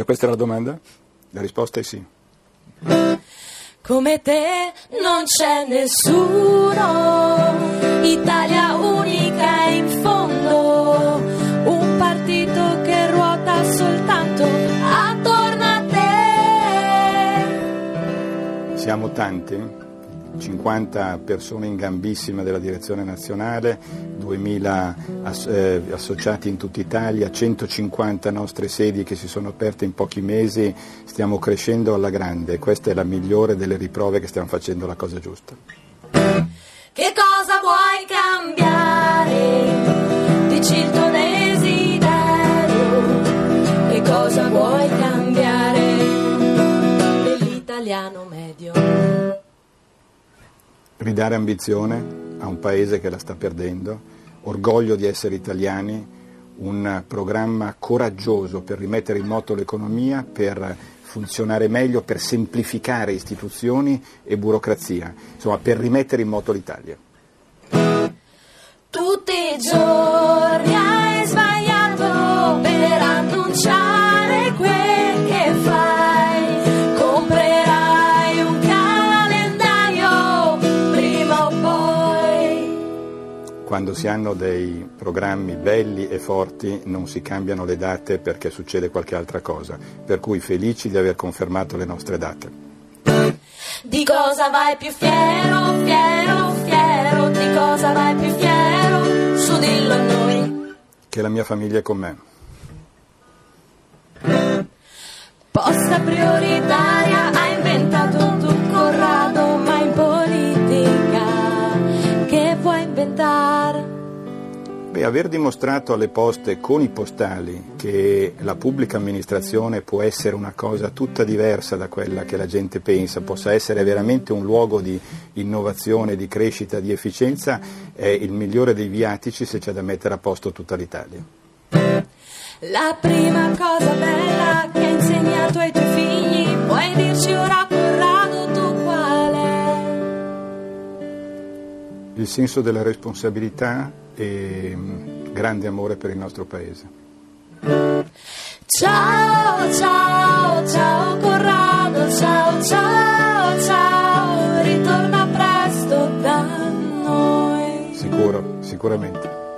Già questa è la domanda? La risposta è sì. Come te non c'è nessuno, Italia unica in fondo, un partito che ruota soltanto attorno a te. Siamo tanti, 50 persone in gambissima della direzione nazionale, 2000 as- eh, associati in tutta Italia, 150 nostre sedi che si sono aperte in pochi mesi, stiamo crescendo alla grande, questa è la migliore delle riprove che stiamo facendo la cosa giusta. Che cosa vuoi cambiare? Dici il tuo desiderio. Che cosa vuoi cambiare dell'italiano medio? Ridare ambizione a un paese che la sta perdendo, orgoglio di essere italiani, un programma coraggioso per rimettere in moto l'economia, per funzionare meglio, per semplificare istituzioni e burocrazia, insomma per rimettere in moto l'Italia. Tutti i giorni Quando si hanno dei programmi belli e forti non si cambiano le date perché succede qualche altra cosa, per cui felici di aver confermato le nostre date. Di cosa vai più fiero, fiero, fiero? Di cosa vai più fiero? Su dillo a noi. Che la mia famiglia è con me. Posta prioritaria Beh, aver dimostrato alle poste con i postali che la pubblica amministrazione può essere una cosa tutta diversa da quella che la gente pensa, possa essere veramente un luogo di innovazione, di crescita, di efficienza, è il migliore dei viatici se c'è da mettere a posto tutta l'Italia. La prima cosa bella che hai insegnato ai tuoi figli, puoi dirci ora Corrado tu qual è? Il senso della responsabilità e mm, grande amore per il nostro paese. Ciao, ciao, ciao Corrado, ciao, ciao, ciao, ritorna presto da noi. Sicuro, sicuramente.